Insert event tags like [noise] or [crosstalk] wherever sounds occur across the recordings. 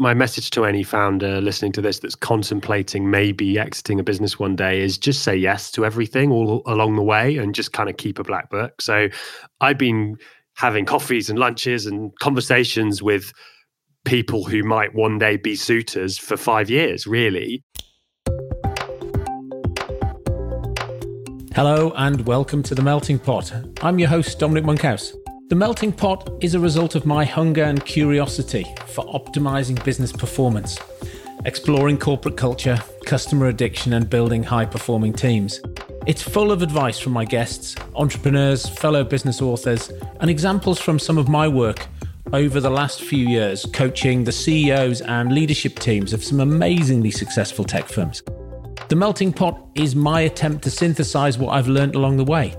my message to any founder listening to this that's contemplating maybe exiting a business one day is just say yes to everything all along the way and just kind of keep a black book. So I've been having coffees and lunches and conversations with people who might one day be suitors for five years, really. Hello and welcome to The Melting Pot. I'm your host, Dominic Monkhouse. The melting pot is a result of my hunger and curiosity for optimizing business performance, exploring corporate culture, customer addiction, and building high performing teams. It's full of advice from my guests, entrepreneurs, fellow business authors, and examples from some of my work over the last few years coaching the CEOs and leadership teams of some amazingly successful tech firms. The melting pot is my attempt to synthesize what I've learned along the way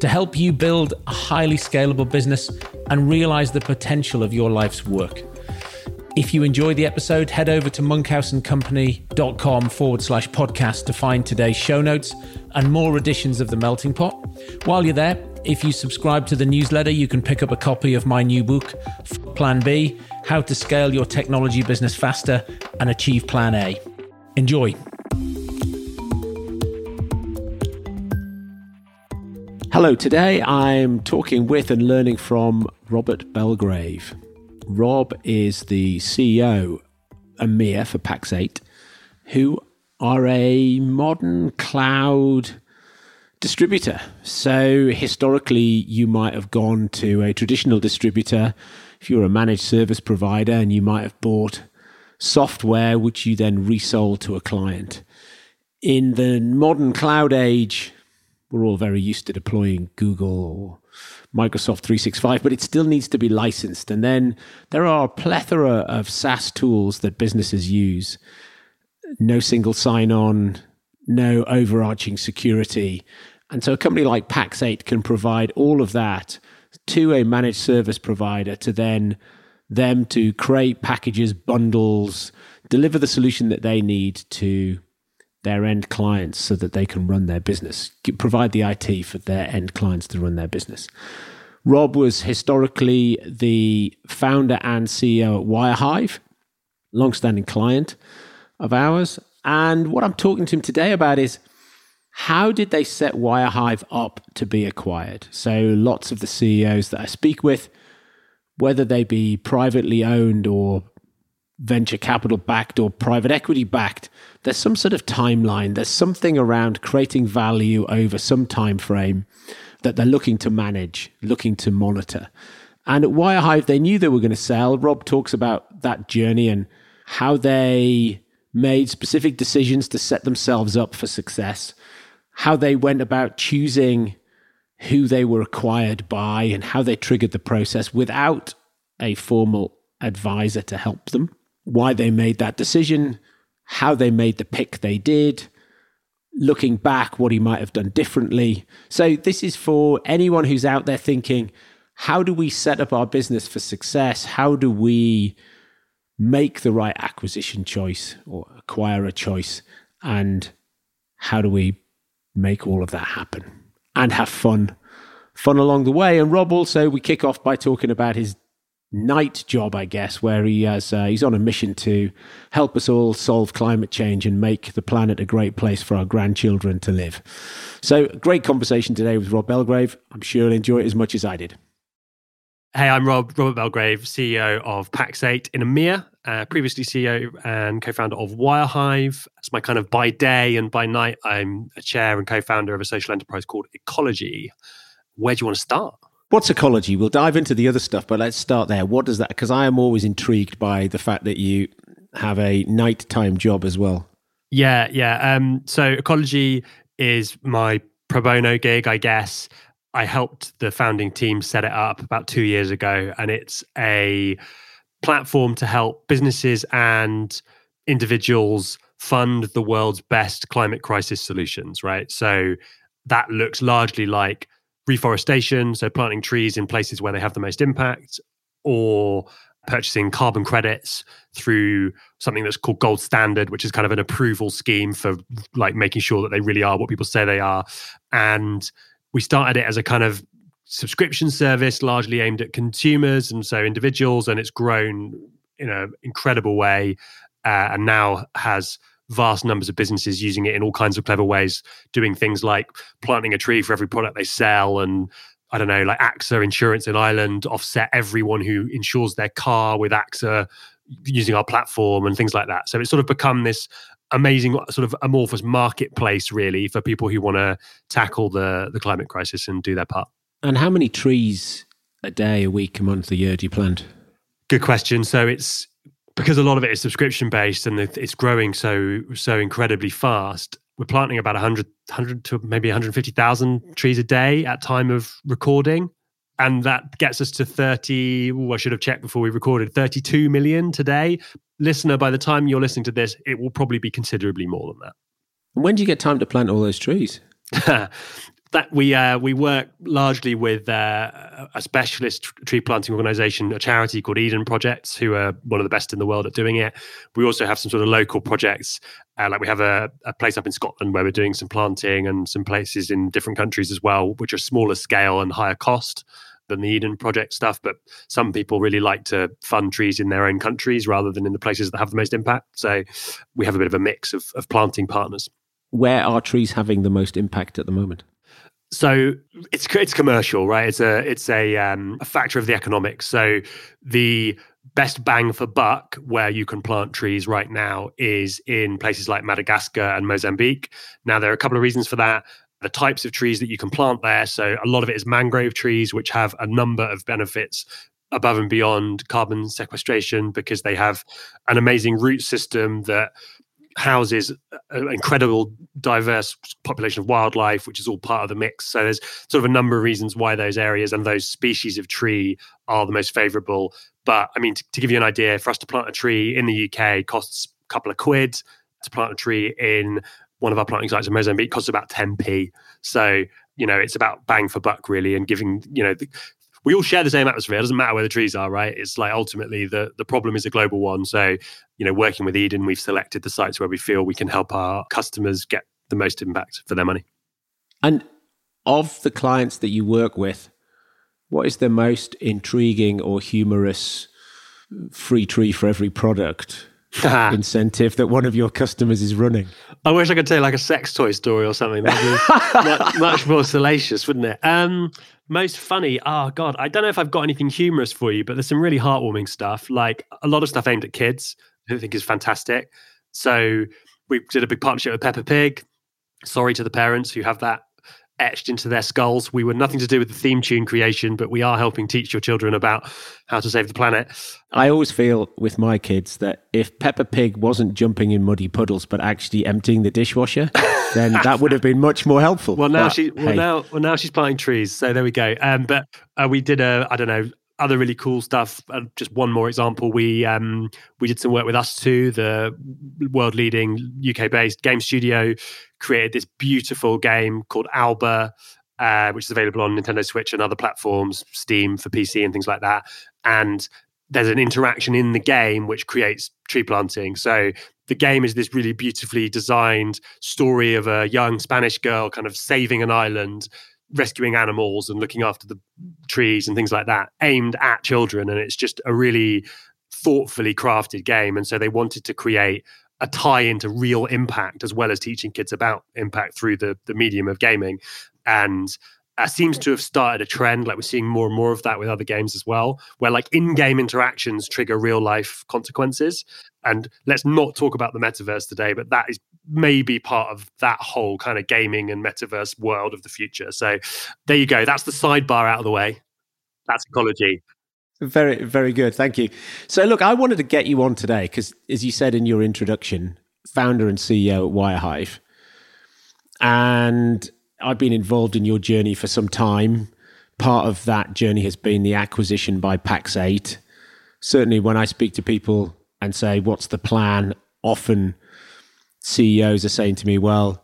to help you build a highly scalable business and realize the potential of your life's work. If you enjoyed the episode, head over to monkhouseandcompany.com forward slash podcast to find today's show notes and more editions of The Melting Pot. While you're there, if you subscribe to the newsletter, you can pick up a copy of my new book, Plan B How to Scale Your Technology Business Faster and Achieve Plan A. Enjoy. Hello, today I'm talking with and learning from Robert Belgrave. Rob is the CEO EMEA for Pax8, who are a modern cloud distributor. So historically, you might have gone to a traditional distributor if you're a managed service provider and you might have bought software which you then resold to a client. In the modern cloud age, we're all very used to deploying Google or Microsoft 365, but it still needs to be licensed. And then there are a plethora of SaaS tools that businesses use. No single sign on, no overarching security. And so a company like Pax8 can provide all of that to a managed service provider to then them to create packages, bundles, deliver the solution that they need to their end clients so that they can run their business, provide the IT for their end clients to run their business. Rob was historically the founder and CEO at Wirehive, long-standing client of ours. And what I'm talking to him today about is how did they set Wirehive up to be acquired? So lots of the CEOs that I speak with, whether they be privately owned or venture capital backed or private equity backed, there's some sort of timeline. There's something around creating value over some time frame that they're looking to manage, looking to monitor. And at Wirehive, they knew they were going to sell. Rob talks about that journey and how they made specific decisions to set themselves up for success, how they went about choosing who they were acquired by, and how they triggered the process without a formal advisor to help them why they made that decision, how they made the pick they did, looking back, what he might have done differently. So, this is for anyone who's out there thinking, how do we set up our business for success? How do we make the right acquisition choice or acquire a choice? And how do we make all of that happen and have fun? Fun along the way. And Rob also, we kick off by talking about his night job, I guess, where he has uh, he's on a mission to help us all solve climate change and make the planet a great place for our grandchildren to live. So, great conversation today with Rob Belgrave. I'm sure you'll enjoy it as much as I did. Hey, I'm Rob, Robert Belgrave, CEO of Pax8 in EMEA, uh, previously CEO and co-founder of Wirehive. It's my kind of by day and by night, I'm a chair and co-founder of a social enterprise called Ecologi. Where do you want to start? What's Ecologi? We'll dive into the other stuff, but let's start there. What does that? Because I am always intrigued by the fact that you have a nighttime job as well. Yeah, yeah. Um, so Ecologi is my pro bono gig, I guess. I helped the founding team set it up about two years ago, and it's a platform to help businesses and individuals fund the world's best climate crisis solutions, right? So that looks largely like reforestation, so planting trees in places where they have the most impact, or purchasing carbon credits through something that's called gold standard which is kind of an approval scheme for like making sure that they really are what people say they are. And we started it as a kind of subscription service largely aimed at consumers and so individuals and it's grown in an incredible way, uh, and now has vast numbers of businesses using it in all kinds of clever ways, doing things like planting a tree for every product they sell and I don't know, like AXA Insurance in Ireland offset everyone who insures their car with AXA using our platform and things like that. So it's sort of become this amazing sort of amorphous marketplace really for people who want to tackle the the climate crisis and do their part. And how many trees a day, a week, a month, a year do you plant? Good question. So it's because a lot of it is subscription based and it's growing so so incredibly fast we're planting about 100 100 to maybe 150,000 trees a day at time of recording. And that gets us to 30 ooh, I should have checked before we recorded 32 million today. Listener by the time you're listening to this it will probably be considerably more than that. When do you get time to plant all those trees [laughs] that we uh, we work largely with uh, a specialist tree planting organization, a charity called Eden Projects, who are one of the best in the world at doing it. We also have some sort of local projects, uh, like we have a, a, place up in Scotland where we're doing some planting, and some places in different countries as well, which are smaller scale and higher cost than the Eden Project stuff. But some people really like to fund trees in their own countries rather than in the places that have the most impact. So we have a bit of a mix of, of planting partners. Where are trees having the most impact at the moment? So it's it's commercial, right? It's a it's a um, a factor of the economics. So the best bang for buck where you can plant trees right now is in places like Madagascar and Mozambique. Now there are a couple of reasons for that. The types of trees that you can plant there. So a lot of it is mangrove trees, which have a number of benefits above and beyond carbon sequestration because they have an amazing root system that houses an incredible diverse population of wildlife which is all part of the mix. So there's sort of a number of reasons why those areas and those species of tree are the most favorable. But i mean to, to give you an idea for us to plant a tree in the uk costs a couple of quid. To plant a tree in one of our planting sites in mozambique costs about 10p so you know it's about bang for buck really and giving you know the, we all share the same atmosphere. It doesn't matter where the trees are, right? It's like ultimately the the problem is a global one. So, you know, working with Eden, we've selected the sites where we feel we can help our customers get the most impact for their money. And of the clients that you work with, what is the most intriguing or humorous free tree for every product incentive that one of your customers is running? I wish I could tell like a sex toy story or something. That'd be [laughs] much, much, more salacious, wouldn't it? Um, most funny. Oh God, I don't know if I've got anything humorous for you, but there's some really heartwarming stuff. Like a lot of stuff aimed at kids, who I think is fantastic. So we did a big partnership with Peppa Pig. Sorry to the parents who have that etched into their skulls. We were nothing to do with the theme tune creation, but we are helping teach your children about how to save the planet. I always feel with my kids that if Peppa Pig wasn't jumping in muddy puddles but actually emptying the dishwasher, [laughs] then that would have been much more helpful. Well, now but, she well hey. now well now she's planting trees, so there we go. Um, but uh, we did a I don't know other really cool stuff. Uh, just one more example, we um, we did some work with ustwo, the world leading UK based game studio, created this beautiful game called Alba, uh, which is available on Nintendo Switch and other platforms, Steam for PC and things like that. And there's an interaction in the game which creates tree planting. So the game is this really beautifully designed story of a young Spanish girl kind of saving an island rescuing animals and looking after the trees and things like that aimed at children. And it's just a really thoughtfully crafted game. And so they wanted to create a tie into real impact as well as teaching kids about impact through the the medium of gaming. And uh, seems to have started a trend like we're seeing more and more of that with other games as well where like in-game interactions trigger real life consequences. And let's not talk about the metaverse today but that is maybe part of that whole kind of gaming and metaverse world of the future. So there you go. That's the sidebar out of the way. That's Ecologi. Very very good. Thank you. So look i wanted to get you on today because as you said in your introduction founder and ceo at wirehive. And I've been involved in your journey for some time. Part of that journey has been the acquisition by Pax8. Certainly, when I speak to people and say, What's the plan? often CEOs are saying to me, Well,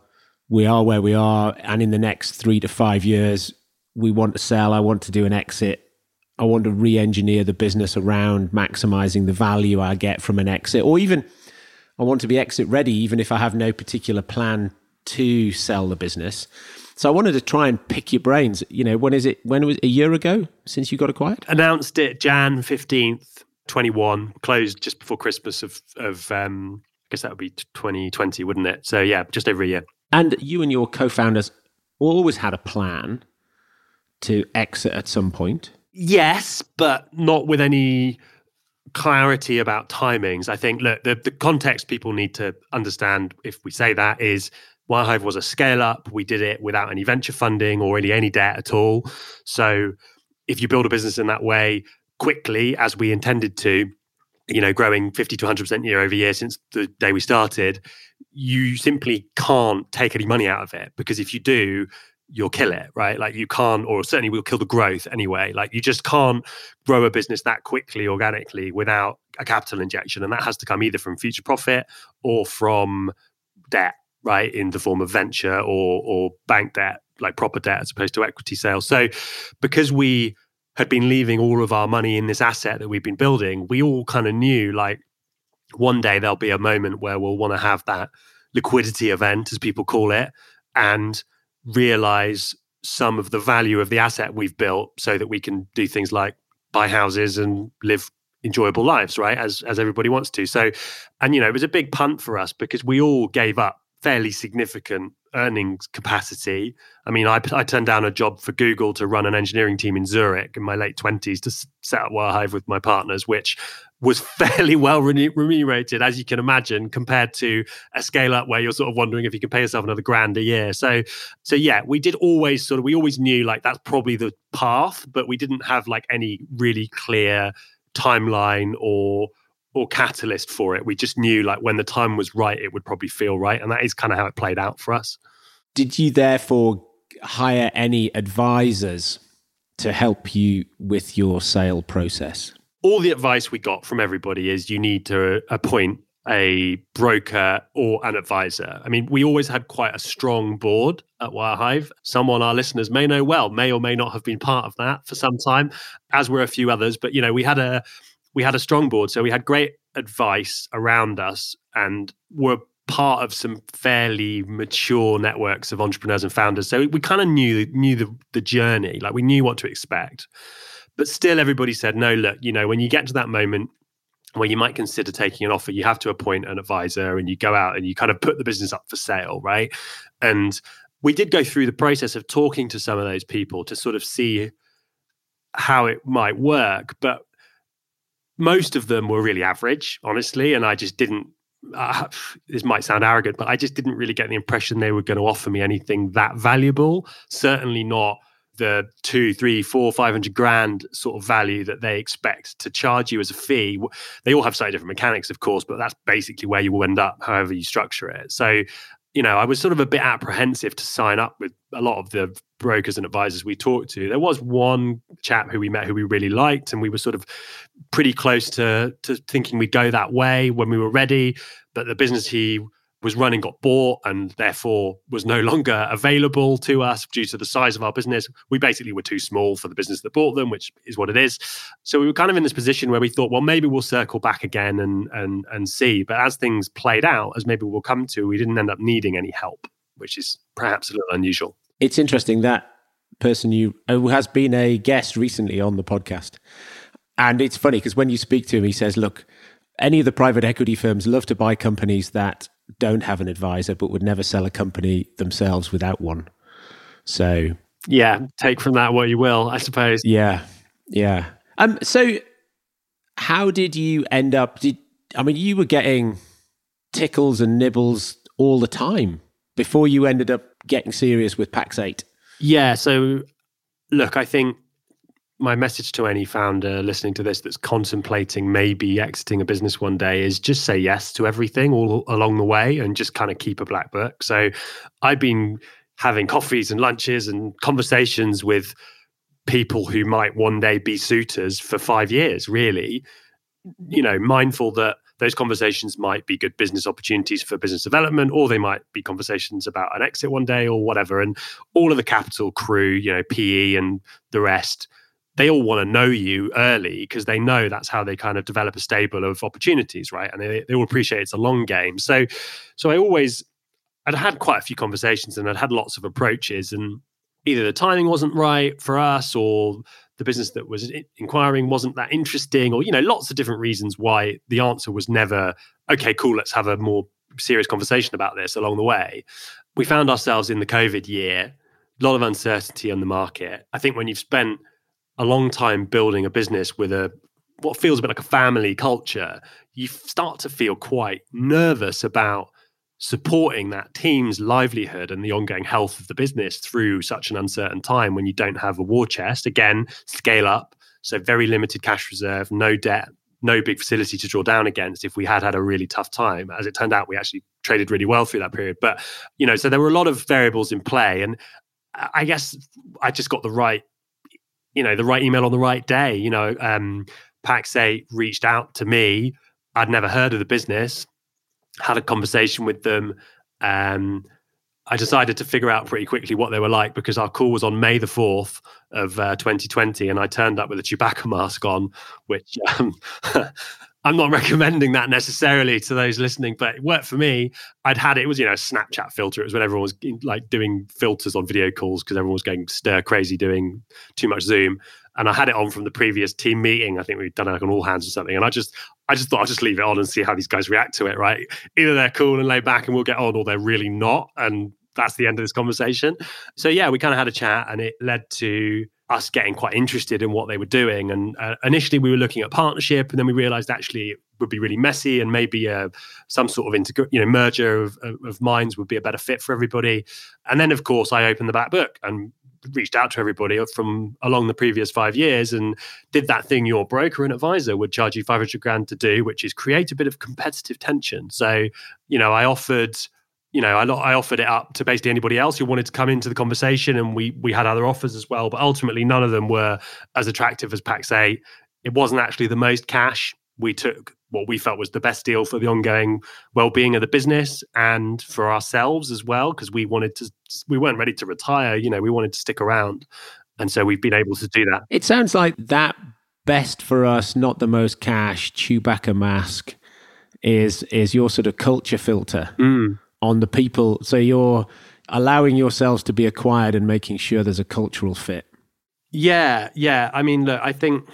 we are where we are. And in the next three to five years, we want to sell. I want to do an exit. I want to re engineer the business around maximizing the value I get from an exit, or even I want to be exit ready, even if I have no particular plan to sell the business. So I wanted to try and pick your brains. You know, when is it? When was a year ago since you got acquired? Announced it Jan fifteenth. 21, closed just before Christmas of, of um, guess that would be 2020, wouldn't it? So yeah, just over a year. And you and your co founders always had a plan to exit at some point. Yes, but not with any clarity about timings. I think look, the, the context people need to understand if we say that is Wirehive was a scale up. We did it without any venture funding or really any debt at all. So if you build a business in that way quickly, as we intended to, you know, growing 50 to 100% year over year since the day we started, you simply can't take any money out of it because if you do, you'll kill it, right? Like you can't, or certainly will kill the growth anyway. Like you just can't grow a business that quickly organically without a capital injection. And that has to come either from future profit or from debt, right? In the form of venture or or bank debt, like proper debt as opposed to equity sales. So because we had been leaving all of our money in this asset that we've been building, we all kind of knew like one day there'll be a moment where we'll want to have that liquidity event, as people call it. And realize some of the value of the asset we've built so that we can do things like buy houses and live enjoyable lives right as as everybody wants to so and you know it was a big punt for us because we all gave up fairly significant earnings capacity. I mean, I, I turned down a job for Google to run an engineering team in Zurich in my late 20s to set up Wirehive with my partners, which was [laughs] fairly well remunerated, as you can imagine, compared to a scale up where you're sort of wondering if you can pay yourself another grand a year. So, so yeah, we did always sort of, we always knew like that's probably the path, but we didn't have like any really clear timeline or or catalyst for it. We just knew like when the time was right, it would probably feel right. And that is kind of how it played out for us. Did you therefore hire any advisors to help you with your sale process? All the advice we got from everybody is you need to appoint a broker or an advisor. I mean, we always had quite a strong board at Wirehive. Someone our listeners may know well, may or may not have been part of that for some time, as were a few others. But you know, we had a we had a strong board. So we had great advice around us and were part of some fairly mature networks of entrepreneurs and founders. So we kind of knew knew the, the journey, like we knew what to expect. But still everybody said, no, look, you know, when you get to that moment where you might consider taking an offer, you have to appoint an advisor and you go out and you kind of put the business up for sale, right? And we did go through the process of talking to some of those people to sort of see how it might work. But most of them were really average, honestly, and I just didn't. Uh, [sighs] this might sound arrogant, but I just didn't really get the impression they were going to offer me anything that valuable. Certainly not the two, three, four, five hundred grand sort of value that they expect to charge you as a fee. They all have slightly different mechanics, of course, but that's basically where you will end up, however you structure it. So you know, I was sort of a bit apprehensive to sign up with a lot of the brokers and advisors we talked to. There was one chap who we met who we really liked, and we were sort of pretty close to to thinking we'd go that way when we were ready. But the business he was running got bought and therefore was no longer available to us due to the size of our business. We basically were too small for the business that bought them, which is what it is. So we were kind of in this position where we thought, well, maybe we'll circle back again and and and see. But as things played out, as maybe we'll come to, we didn't end up needing any help, which is perhaps a little unusual. It's interesting that person you uh, who has been a guest recently on the podcast. And it's funny because when you speak to him, he says, look, any of the private equity firms love to buy companies that don't have an advisor but would never sell a company themselves without one. So yeah, take from that what you will, I suppose. Yeah, yeah. Um. So how did you end up? Did I mean you were getting tickles and nibbles all the time before you ended up getting serious with Pax8? Yeah. So look, I think my message to any founder listening to this that's contemplating maybe exiting a business one day is just say yes to everything all along the way and just kind of keep a black book. So I've been having coffees and lunches and conversations with people who might one day be suitors for five years, really, you know, mindful that those conversations might be good business opportunities for business development, or they might be conversations about an exit one day or whatever. And all of the capital crew, you know, PE and the rest they all want to know you early because they know that's how they kind of develop a stable of opportunities, right? And they, they all appreciate it's a long game. So, so I always, I'd had quite a few conversations and I'd had lots of approaches, and either the timing wasn't right for us or the business that was inquiring wasn't that interesting or you know lots of different reasons why the answer was never okay cool let's have a more serious conversation about this along the way we found ourselves in the covid year a lot of uncertainty on the market i think when you've spent a long time building a business with a what feels a bit like a family culture you start to feel quite nervous about supporting that team's livelihood and the ongoing health of the business through such an uncertain time when you don't have a war chest. Again, scale up. So, very limited cash reserve, no debt, no big facility to draw down against if we had had a really tough time. As it turned out, we actually traded really well through that period. But, you know, so there were a lot of variables in play. And I guess I just got the right, you know, the right email on the right day. You know, um, Pax8 reached out to me. I'd never heard of the business had a conversation with them. Um, I decided to figure out pretty quickly what they were like because our call was on May the 4th of uh, 2020 and I turned up with a Chewbacca [laughs] mask on, which um, [laughs] I'm not [laughs] recommending that necessarily to those listening, but it worked for me. I'd had it, it was, you know, a Snapchat filter. It was when everyone was like doing filters on video calls because everyone was going stir crazy doing too much Zoom and I had it on from the previous team meeting. I think we'd done like on all hands or something, and I just I just thought I'll just leave it on and see how these guys react to it. Right? Either they're cool and laid back and we'll get on, or they're really not, and that's the end of this conversation. So yeah, we kind of had a chat, and it led to us getting quite interested in what they were doing. And uh, initially, we were looking at partnership, and then we realized actually it would be really messy, and maybe uh, some sort of you know merger of, of minds would be a better fit for everybody. And then, of course, I opened the back book and reached out to everybody from along the previous five years and did that thing your broker and advisor would charge you 500 grand to do, which is create a bit of competitive tension. So, you know, I offered, you know, I, I offered it up to basically anybody else who wanted to come into the conversation, and we we had other offers as well, but ultimately none of them were as attractive as Pax8. It wasn't actually the most cash. We took what we felt was the best deal for the ongoing well-being of the business and for ourselves as well because we wanted to we weren't ready to retire you know we wanted to stick around and so we've been able to do that it sounds like that best for us not the most cash chewbacca mask is is your sort of culture filter mm. On the people so you're allowing yourselves to be acquired and making sure there's a cultural fit yeah yeah i mean look i think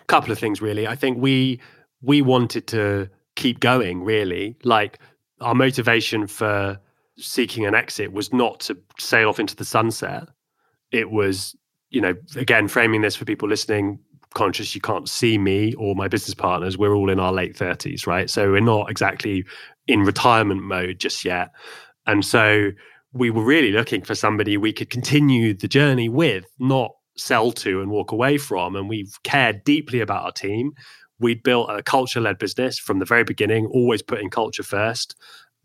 a couple of things really i think we we wanted to keep going, really. Like our motivation for seeking an exit was not to sail off into the sunset. It was, you know, again, framing this for people listening, conscious you can't see me or my business partners. We're all in our late 30s, right? So we're not exactly in retirement mode just yet. And so we were really looking for somebody we could continue the journey with, not sell to and walk away from. And we've cared deeply about our team we'd built a culture led business from the very beginning, always putting culture first.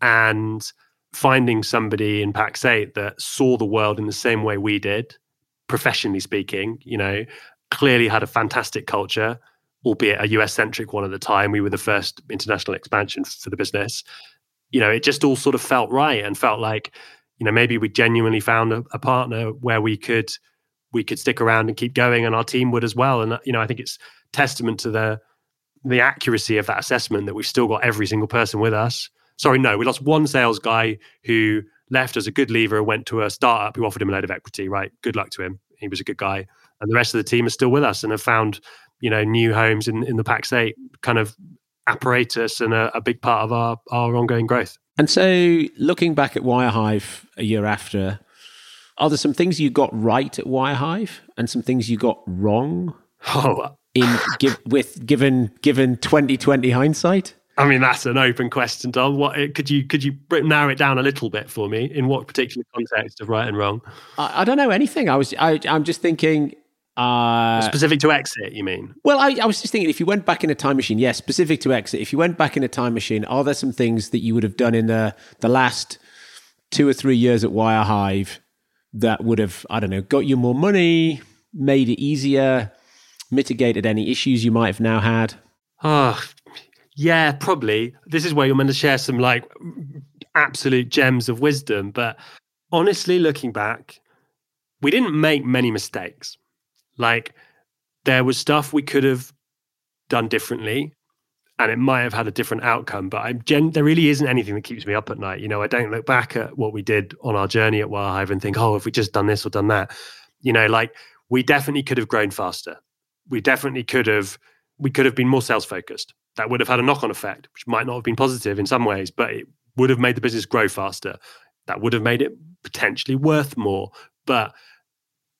And finding somebody in Pax8 that saw the world in the same way we did, professionally speaking, you know, clearly had a fantastic culture, albeit a US centric one at the time. We were the first international expansion for the business. You know, it just all sort of felt right and felt like, you know, maybe we genuinely found a, a partner where we could we could stick around and keep going and our team would as well. And uh, you know, I think it's testament to the the accuracy of that assessment that we've still got every single person with us. Sorry, no, we lost one sales guy who left as a good leaver, went to a startup who offered him a load of equity. Right, good luck to him. He was a good guy, and the rest of the team are still with us and have found you know new homes in in the Pax8 kind of apparatus and a, a big part of our our ongoing growth. And so, looking back at Wirehive a year after, are there some things you got right at Wirehive and some things you got wrong? Oh, in give, with given given 2020 hindsight? I mean, that's an open question. What could you could you narrow it down a little bit for me? In what particular context of right and wrong? I, I don't know anything. I was I, I'm just thinking. Uh, specific to exit, you mean? Well, I, I, was just thinking if you went back in a time machine, yes, specific to exit. If you went back in a time machine, are there some things that you would have done in the the last two or three years at Wirehive that would have, I don't know, got you more money, made it easier, mitigated any issues you might have now had? Oh, yeah, probably. This is where you're going to share some like absolute gems of wisdom. But honestly, looking back, we didn't make many mistakes. Like there was stuff we could have done differently. and it might have had a different outcome. But I'm gen- there really isn't anything that keeps me up at night. You know, I don't look back at what we did on our journey at Wild and think, oh, if we just done this or done that, you know, like we definitely could have grown faster. We definitely could have we could have been more sales focused. That would have had a knock on effect, which might not have been positive in some ways, but it would have made the business grow faster. That would have made it potentially worth more, but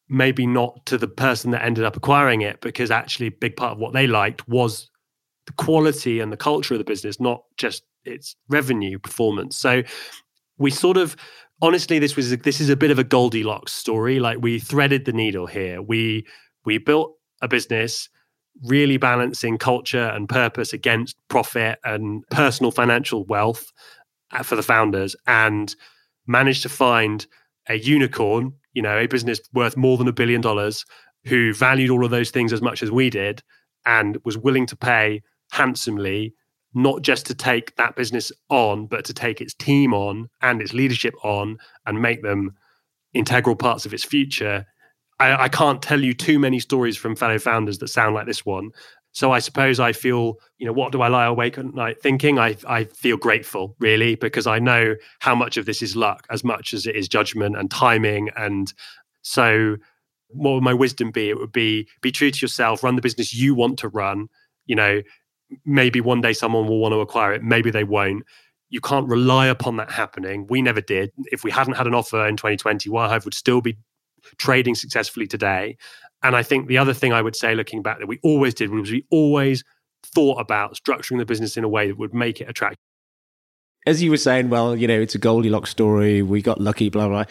maybe not to the person that ended up acquiring it, because actually, a big part of what they liked was the quality and the culture of the business, not just its revenue performance. So we sort of honestly this was this is a bit of a goldilocks story like we threaded the needle here we we built a business really balancing culture and purpose against profit and personal financial wealth uh, for the founders and managed to find a unicorn, you know, a business worth more than a billion dollars who valued all of those things as much as we did and was willing to pay handsomely not just to take that business on but to take its team on and its leadership on and make them integral parts of its future I, I can't tell you too many stories from fellow founders that sound like this one. So I suppose I feel, you know, what do I lie awake at night thinking? I, I feel grateful, really, because I know how much of this is luck as much as it is judgment and timing. And so what would my wisdom be? It would be be true to yourself, run the business you want to run. You know, maybe one day someone will want to acquire it, maybe they won't. You can't rely upon that happening. We never did. If we hadn't had an offer in 2020, Wirehive would still be trading successfully today. And I think the other thing I would say, looking back, that we always did was we always thought about structuring the business in a way that would make it attractive. As you were saying, well, you know, it's a Goldilocks story. We got lucky, blah, blah.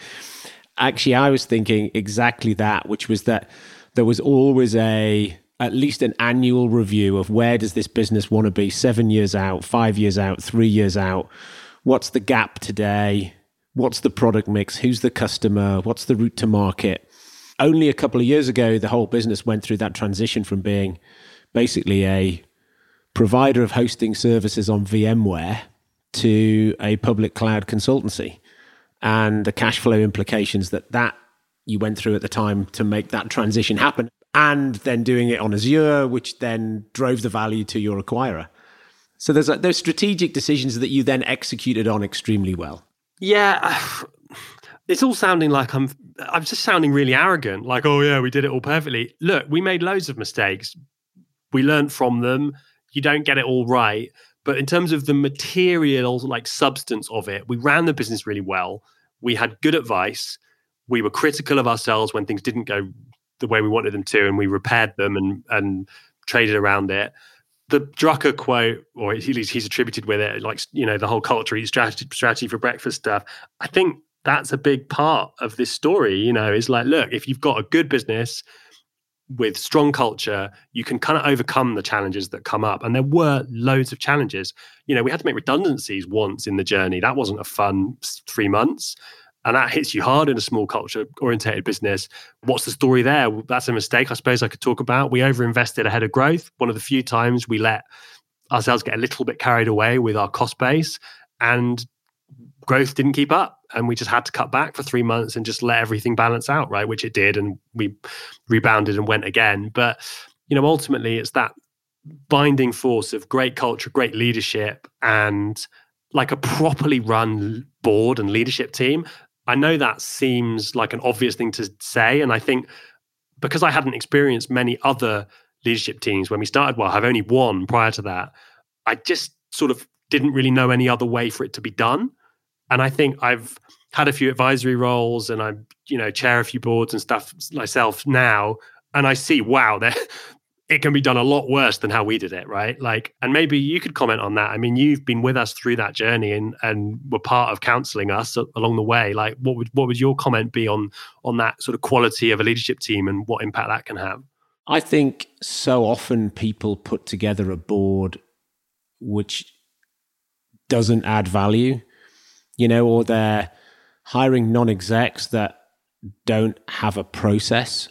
Actually, I was thinking exactly that, which was that there was always a at least an annual review of where does this business want to be seven years out, five years out, three years out. What's the gap today? what's the product mix, who's the customer, what's the route to market. Only a couple of years ago, the whole business went through that transition from being basically a provider of hosting services on VMware to a public cloud consultancy and the cash flow implications that that you went through at the time to make that transition happen and then doing it on Azure which then drove the value to your acquirer. So there's a, there's strategic decisions that you then executed on extremely well. Yeah, it's all sounding like I'm. I'm just sounding really arrogant. Like, oh yeah, we did it all perfectly. Look, we made loads of mistakes. We learned from them. You don't get it all right, but in terms of the material, like substance of it, we ran the business really well. We had good advice. We were critical of ourselves when things didn't go the way we wanted them to, and we repaired them and and traded around it the Drucker quote, or at least he's attributed with it, like you know the whole culture strategy, strategy for breakfast stuff. I think that's a big part of this story. You know, is like, look, if you've got a good business with strong culture, you can kind of overcome the challenges that come up. And there were loads of challenges. You know, we had to make redundancies once in the journey. That wasn't a fun three months and that hits you hard in a small culture orientated business. What's the story there? That's a mistake, I suppose I could talk about. We overinvested ahead of growth. One of the few times we let ourselves get a little bit carried away with our cost base and growth didn't keep up and we just had to cut back for three months and just let everything balance out right which it did and we rebounded and went again but you know ultimately it's that binding force of great culture great leadership and like a properly run board and leadership team I know that seems like an obvious thing to say. And I think because I hadn't experienced many other leadership teams when we started, well, I've only one prior to that, I just sort of didn't really know any other way for it to be done. And I think I've had a few advisory roles and I, you know, chair a few boards and stuff myself now. And I see, wow, [laughs] there, it can be done a lot worse than how we did it, right? Like, and maybe you could comment on that. I mean, you've been with us through that journey and and were part of counselling us along the way. Like, what would what would your comment be on on that sort of quality of a leadership team and what impact that can have? I think so often people put together a board which doesn't add value, you know, or they're hiring non-execs that don't have a process,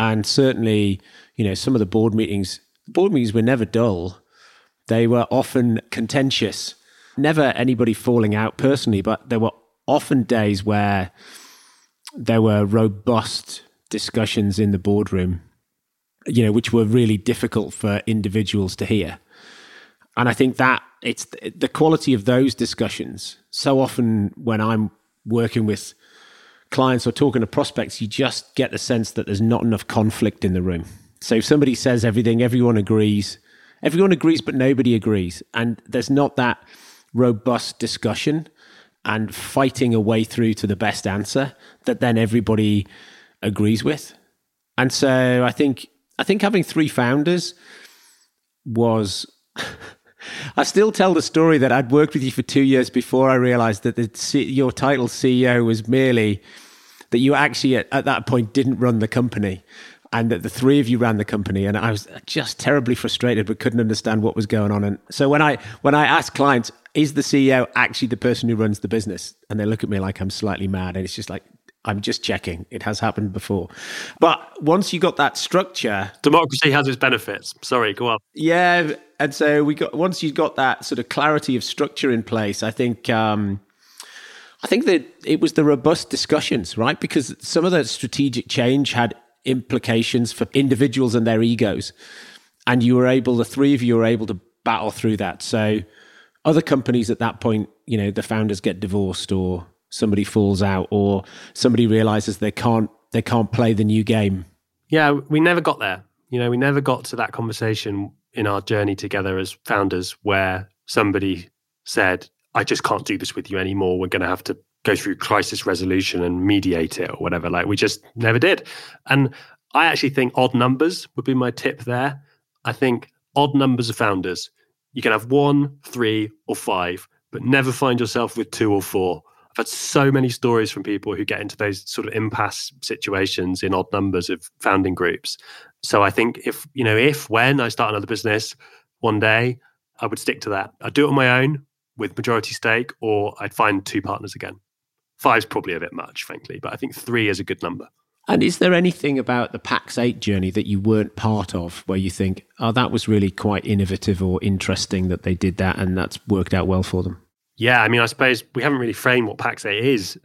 and certainly you know, some of the board meetings, board meetings were never dull. They were often contentious. Never anybody falling out personally, but there were often days where there were robust discussions in the boardroom, you know, which were really difficult for individuals to hear. And I think that it's the quality of those discussions. So often when I'm working with clients or talking to prospects, you just get the sense that there's not enough conflict in the room. So if somebody says everything, everyone agrees. Everyone agrees, but nobody agrees. And there's not that robust discussion and fighting a way through to the best answer that then everybody agrees with. And so I think I think having three founders was [laughs] I still tell the story that I'd worked with you for two years before I realized that the, your title CEO was merely that you actually at, at that point didn't run the company and that the three of you ran the company. And i was just terribly frustrated but couldn't understand what was going on. And so when i when i ask clients is the ceo actually the person who runs the business? and they look at me like i'm slightly mad. And it's just like I'm just checking. It has happened before. But once you got that structure. Democracy has its benefits. Sorry, go on. Yeah. And so we got once you got that sort of clarity of structure in place, I think um, I think that it was the robust discussions, right? Because some of the strategic change had implications for individuals and their egos. And you were able, the three of you were able to battle through that. So other companies at that point, you know, the founders get divorced or somebody falls out or somebody realizes they can't they can't play the new game. Yeah we never got there. You know we never got to that conversation in our journey together as founders where somebody said i just can't do this with you anymore. We're going to have to go through crisis resolution and mediate it or whatever. Like we just never did. And i actually think odd numbers would be my tip there. I think odd numbers of founders. You can have one three or five but never find yourself with two or four I've so many stories from people who get into those sort of impasse situations in odd numbers of founding groups. So I think if, you know, if when I start another business one day, I would stick to that. I'd do it on my own with majority stake, or I'd find two partners again. Five's probably a bit much, frankly, but I think three is a good number. And is there anything about the Pax8 journey that you weren't part of where you think, oh, that was really quite innovative or interesting that they did that and that's worked out well for them? Yeah, I mean, I suppose we haven't really framed what Pax8 is.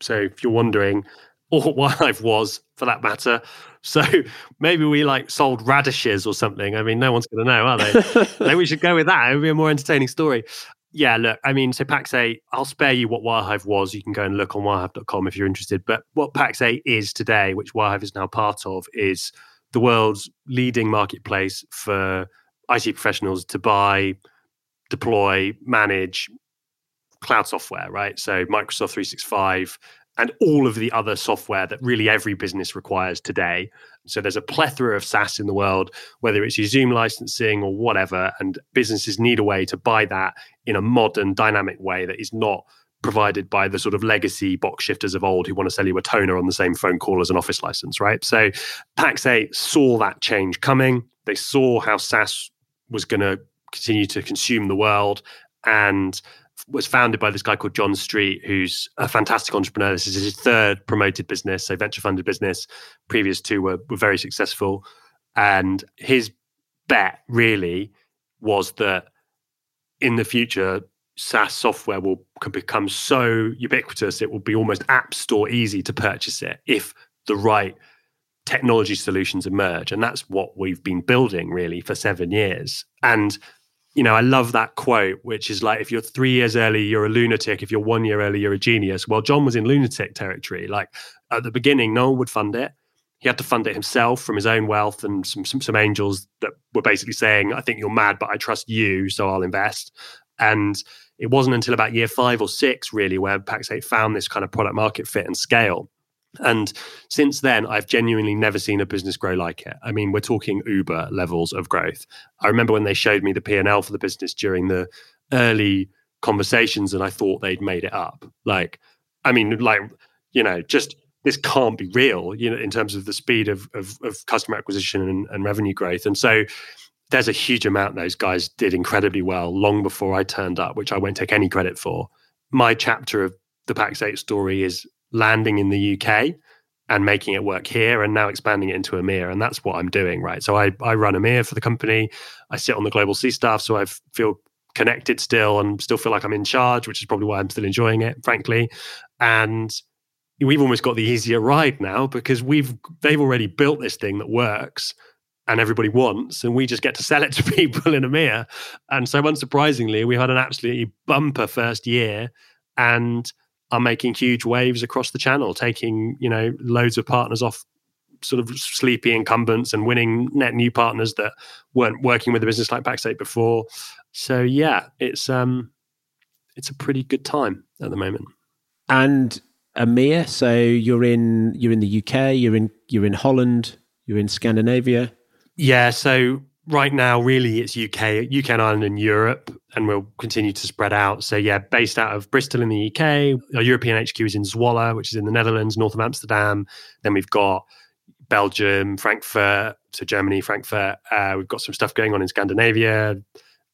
So if you're wondering, [laughs] or what Wirehive was for that matter. So [laughs] maybe we like sold radishes or something. I mean, no one's going to know, are they? [laughs] maybe we should go with that. It would be a more entertaining story. Yeah, look, I mean, so Pax8, I'll spare you what Wirehive was. You can go and look on wirehive.com if you're interested. But what Pax8 is today, which Wirehive is now part of, is the world's leading marketplace for IT professionals to buy, deploy, manage, cloud software, right? So Microsoft 365 and all of the other software that really every business requires today. So there's a plethora of SaaS in the world, whether it's your Zoom licensing or whatever, and businesses need a way to buy that in a modern, dynamic way that is not provided by the sort of legacy box shifters of old who want to sell you a toner on the same phone call as an office license, right? So Pax8 saw that change coming. They saw how SaaS was going to continue to consume the world and was founded by this guy called John Street, who's a fantastic entrepreneur. This is his third promoted business, so venture funded business. Previous two were, were very successful. And his bet really was that in the future, SaaS software will become so ubiquitous, it will be almost app store easy to purchase it if the right technology solutions emerge. And that's what we've been building really for seven years. And you know, I love that quote, which is like, if you're three years early, you're a lunatic. If you're one year early, you're a genius. Well, John was in lunatic territory. Like at the beginning, no one would fund it. He had to fund it himself from his own wealth and some, some, some angels that were basically saying, I think you're mad, but I trust you, so I'll invest. And it wasn't until about year five or six, really, where Pax8 found this kind of product market fit and scale. And since then, I've genuinely never seen a business grow like it. I mean, we're talking Uber levels of growth. I remember when they showed me the P and L for the business during the early conversations, and I thought they'd made it up. Like, I mean, like you know, just this can't be real. You know, in terms of the speed of of, of customer acquisition and, and revenue growth, and so there's a huge amount those guys did incredibly well long before I turned up, which I won't take any credit for. My chapter of the Pax8 story is landing in the UK and making it work here and now expanding it into EMEA. And that's what I'm doing, right? So I, I run EMEA for the company. I sit on the global C staff. So I feel connected still and still feel like I'm in charge, which is probably why I'm still enjoying it, frankly. And we've almost got the easier ride now because we've they've already built this thing that works. and everybody wants, and we just get to sell it to [laughs] people in EMEA. And so, unsurprisingly, we had an absolutely bumper first year, and are making huge waves across the channel, taking you know loads of partners off sort of sleepy incumbents and winning net new partners that weren't working with a business like Pax8 before. So yeah, it's um it's a pretty good time at the moment. And EMEA, so you're in you're in the UK, you're in you're in Holland, you're in Scandinavia. Yeah, so right now really it's UK, UK and Ireland and Europe, and we'll continue to spread out. So yeah, based out of Bristol in the UK, our European HQ is in Zwolle, which is in the Netherlands, north of Amsterdam. Then we've got Belgium, Frankfurt, to Germany, Frankfurt. Uh, we've got some stuff going on in Scandinavia,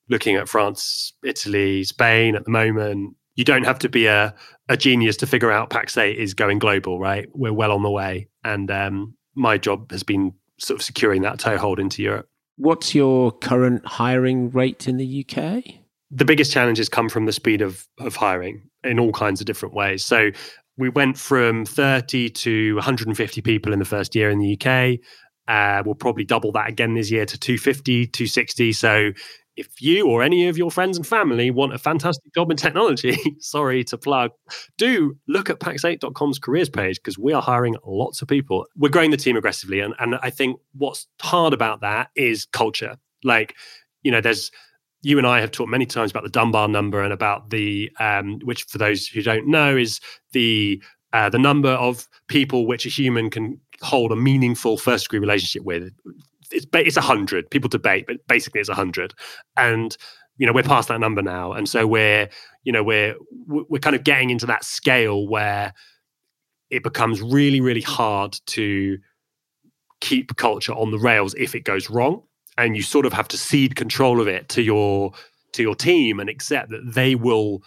looking at France, Italy, Spain at the moment. You don't have to be a, a genius to figure out Pax8 is going global, right? We're well on the way. And um, my job has been sort of securing that toehold into Europe. What's your current hiring rate in the UK? The biggest challenges come from the speed of, of hiring in all kinds of different ways. So we went from 30 to 150 people in the first year in the UK. Uh, we'll probably double that again this year to 250, 260. So if you or any of your friends and family want a fantastic job in technology, [laughs] sorry to plug, do look at pax8.com's careers page because we are hiring lots of people. We're growing the team aggressively. And, and I think what's hard about that is culture. Like, you know, there's you and I have talked many times about the Dunbar number and about the, um, which for those who don't know, is the uh, the number of people which a human can hold a meaningful first degree relationship with. It's it's a hundred. People debate, but basically it's a hundred, and you know we're past that number now, and so we're you know we're we're kind of getting into that scale where it becomes really really hard to keep culture on the rails if it goes wrong. And you sort of have to cede control of it to your to your team and accept that they will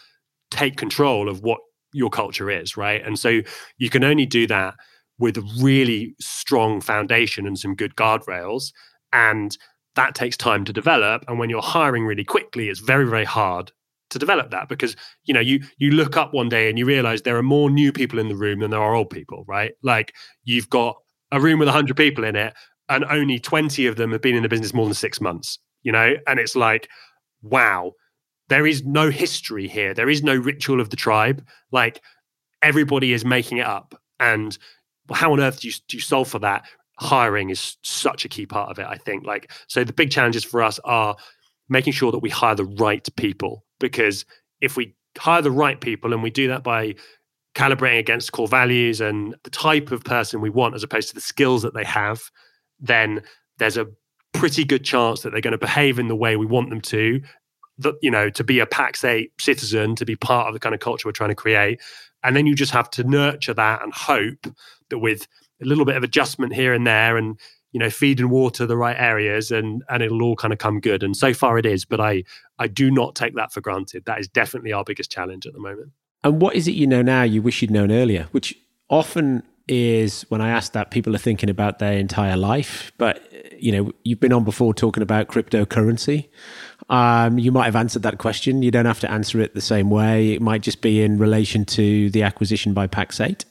take control of what your culture is right? And so you can only do that with a really strong foundation and some good guardrails and that takes time to develop and when you're hiring really quickly it's very very hard to develop that because you know you you look up one day and you realize there are more new people in the room than there are old people right like you've got a room with 100 people in it and only 20 of them have been in the business more than six months, you know? And it's like, wow, there is no history here. There is no ritual of the tribe. Like everybody is making it up. And how on earth do you, do you solve for that? Hiring is such a key part of it, I think. Like, so the big challenges for us are making sure that we hire the right people. Because if we hire the right people and we do that by calibrating against core values and the type of person we want as opposed to the skills that they have, then there's a pretty good chance that they're going to behave in the way we want them to. That you know, to be a Pax8 citizen, to be part of the kind of culture we're trying to create, and then you just have to nurture that and hope that with a little bit of adjustment here and there, and you know, feed and water the right areas, and and it'll all kind of come good. And so far, it is. But I I do not take that for granted. That is definitely our biggest challenge at the moment. And what is it you know now you wish you'd known earlier? Which often is when I ask that, people are thinking about their entire life. But you know, you've been on before talking about cryptocurrency. Um, you might have answered that question. You don't have to answer it the same way. It might just be in relation to the acquisition by Pax8.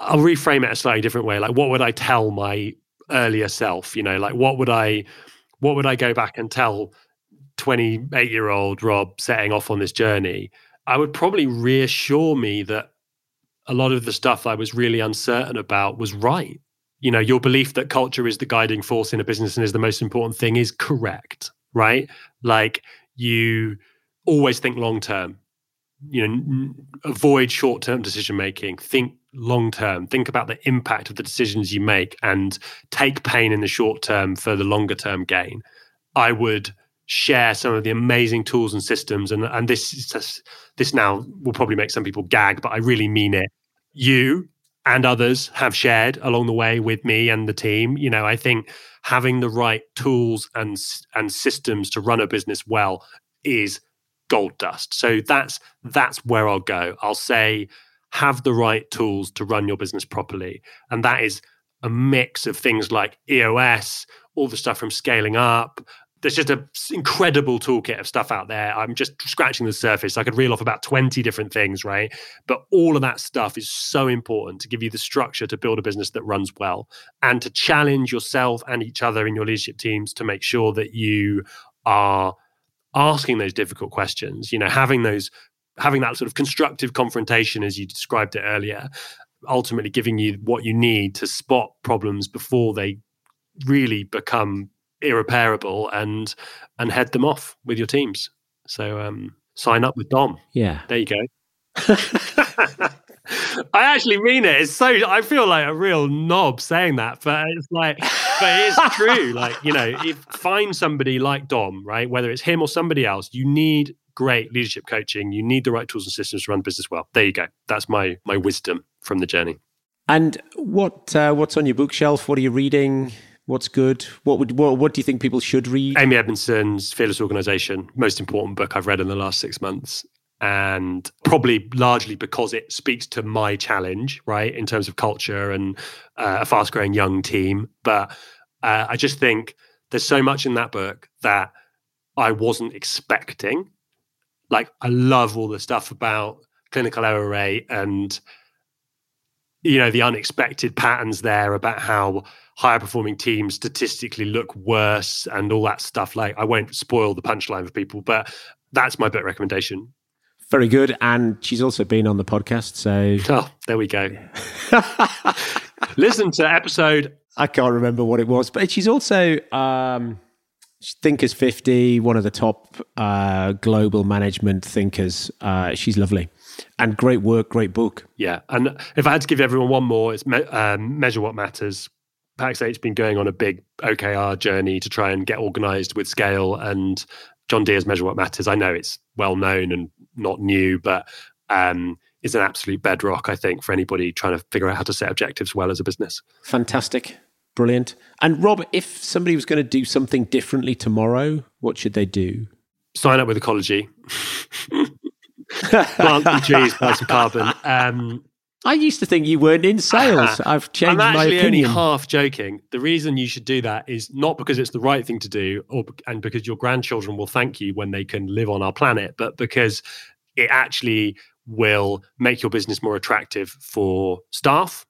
I'll reframe it a slightly different way. Like, what would I tell my earlier self? You know, like what would I, what would I go back and tell twenty-eight year old Rob setting off on this journey? I would probably reassure me that a lot of the stuff I was really uncertain about was right. You know, your belief that culture is the guiding force in a business and is the most important thing is correct, right? Like you always think long term. You know, n- avoid short term decision making. Think long term. Think about the impact of the decisions you make and take pain in the short term for the longer term gain. I would share some of the amazing tools and systems and and this is just, this now will probably make some people gag but I really mean it you and others have shared along the way with me and the team. You know, I think having the right tools and and systems to run a business well is gold dust. So that's that's where I'll go. I'll say have the right tools to run your business properly, and that is a mix of things like EOS, all the stuff from scaling up, there's just an incredible toolkit of stuff out there. I'm just scratching the surface. I could reel off about 20 different things, right? But all of that stuff is so important to give you the structure to build a business that runs well and to challenge yourself and each other in your leadership teams to make sure that you are asking those difficult questions, you know, having those having that sort of constructive confrontation as you described it earlier, ultimately giving you what you need to spot problems before they really become irreparable and and head them off with your teams. So um, sign up with Dom. Yeah, there you go. [laughs] I actually mean it. It's so I feel like a real knob saying that, but it's like, but it's true. [laughs] Like you know, if find somebody like Dom, right? Whether it's him or somebody else, you need great leadership coaching. You need the right tools and systems to run business well. There you go. That's my my wisdom from the journey. And what uh, what's on your bookshelf? What are you reading? What's good? What would what, what do you think people should read? Amy Edmondson's Fearless Organization, most important book I've read in the last six months. And probably largely because it speaks to my challenge, right, in terms of culture and uh, a fast growing young team. But uh, I just think there's so much in that book that I wasn't expecting. Like, I love all the stuff about clinical error rate and you know the unexpected patterns there about how higher performing teams statistically look worse and all that stuff. Like i won't spoil the punchline for people but that's my book recommendation. Very good. And she's also been on the podcast so. [laughs] Oh there we go. Listen to episode i can't remember what it was but she's also um thinkers 50 one of the top uh, global management thinkers. Uh, she's lovely and great work, great book. Yeah, and if I had to give everyone one more, it's me- um, measure what matters. Pax8's been going on a big OKR journey to try and get organized with scale, and John Doerr's measure what matters. I know it's well known and not new, but um, is an absolute bedrock, I think, for anybody trying to figure out how to set objectives well as a business. Fantastic. Brilliant. And Rob, if somebody was going to do something differently tomorrow, what should they do? Sign up with Ecologi. [laughs] [laughs] plant some trees, buy some carbon. Um, I used to think you weren't in sales. [laughs] I've changed I'm actually my opinion. only half joking. The reason you should do that is not because it's the right thing to do, or and because your grandchildren will thank you when they can live on our planet, but because it actually will make your business more attractive for staff.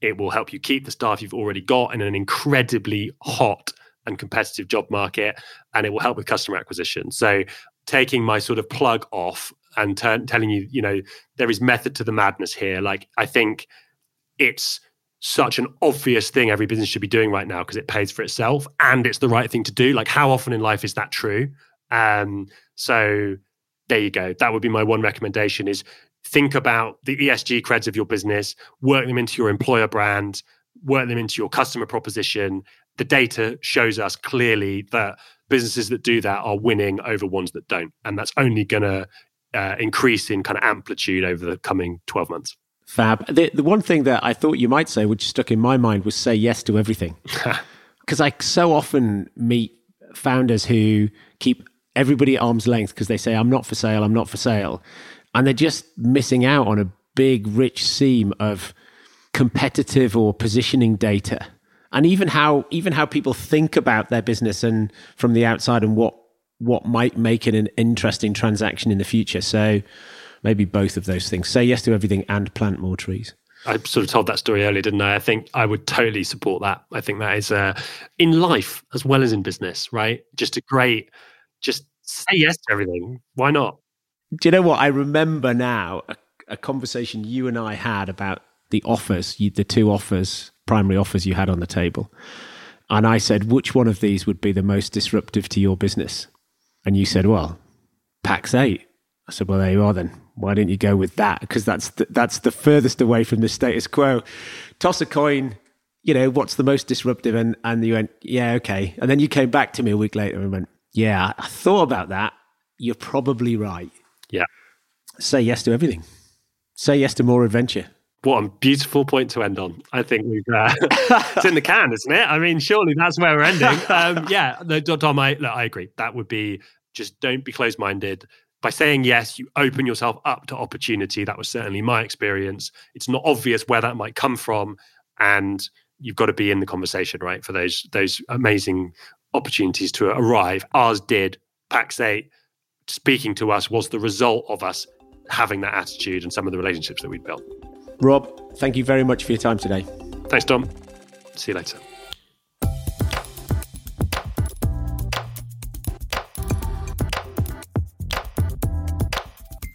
It will help you keep the staff you've already got in an incredibly hot and competitive job market, and it will help with customer acquisition. So, taking my sort of plug off and t- telling you, you know, there is method to the madness here. Like, I think it's such an obvious thing every business should be doing right now because it pays for itself and it's the right thing to do. Like, how often in life is that true? Um, so there you go. That would be my one recommendation: is think about the ESG creds of your business, work them into your employer brand, work them into your customer proposition. The data shows us clearly that businesses that do that are winning over ones that don't, and that's only going to uh, increase in kind of amplitude over the coming 12 months. Fab. The, the one thing that I thought you might say, which stuck in my mind, was say yes to everything. [laughs] Because I so often meet founders who keep everybody at arm's length because they say, I'm not for sale, I'm not for sale. And they're just missing out on a big, rich seam of competitive or positioning data. And even how even how people think about their business and from the outside and what what might make it an interesting transaction in the future. So maybe both of those things. Say yes to everything and plant more trees. I sort of told that story earlier, didn't I? I think I would totally support that. I think that is uh, in life as well as in business, right? Just a great, just say yes to everything. Why not? Do you know what? I remember now a, a conversation you and I had about the offers, you, the two offers, primary offers you had on the table. And I said, which one of these would be the most disruptive to your business? And you said, well, Pax8. I said, well, there you are then. Why didn't you go with that? Because that's the, that's the furthest away from the status quo. Toss a coin, you know, what's the most disruptive? And, and you went, yeah, okay. And then you came back to me a week later and went, yeah, I thought about that. You're probably right. Yeah. Say yes to everything. Say yes to more adventure. What a beautiful point to end on. I think we've uh, [laughs] it's in the can, isn't it? I mean, surely that's where we're ending. Um, [laughs] yeah, no, Dom, I, look, I agree. That would be just don't be closed minded. By saying yes, you open yourself up to opportunity. That was certainly my experience. It's not obvious where that might come from, and you've got to be in the conversation, right? For those those amazing opportunities to arrive. Ours did. Pax8 speaking to us was the result of us having that attitude and some of the relationships that we built. Rob, thank you very much for your time today. Thanks, Dom. See you later.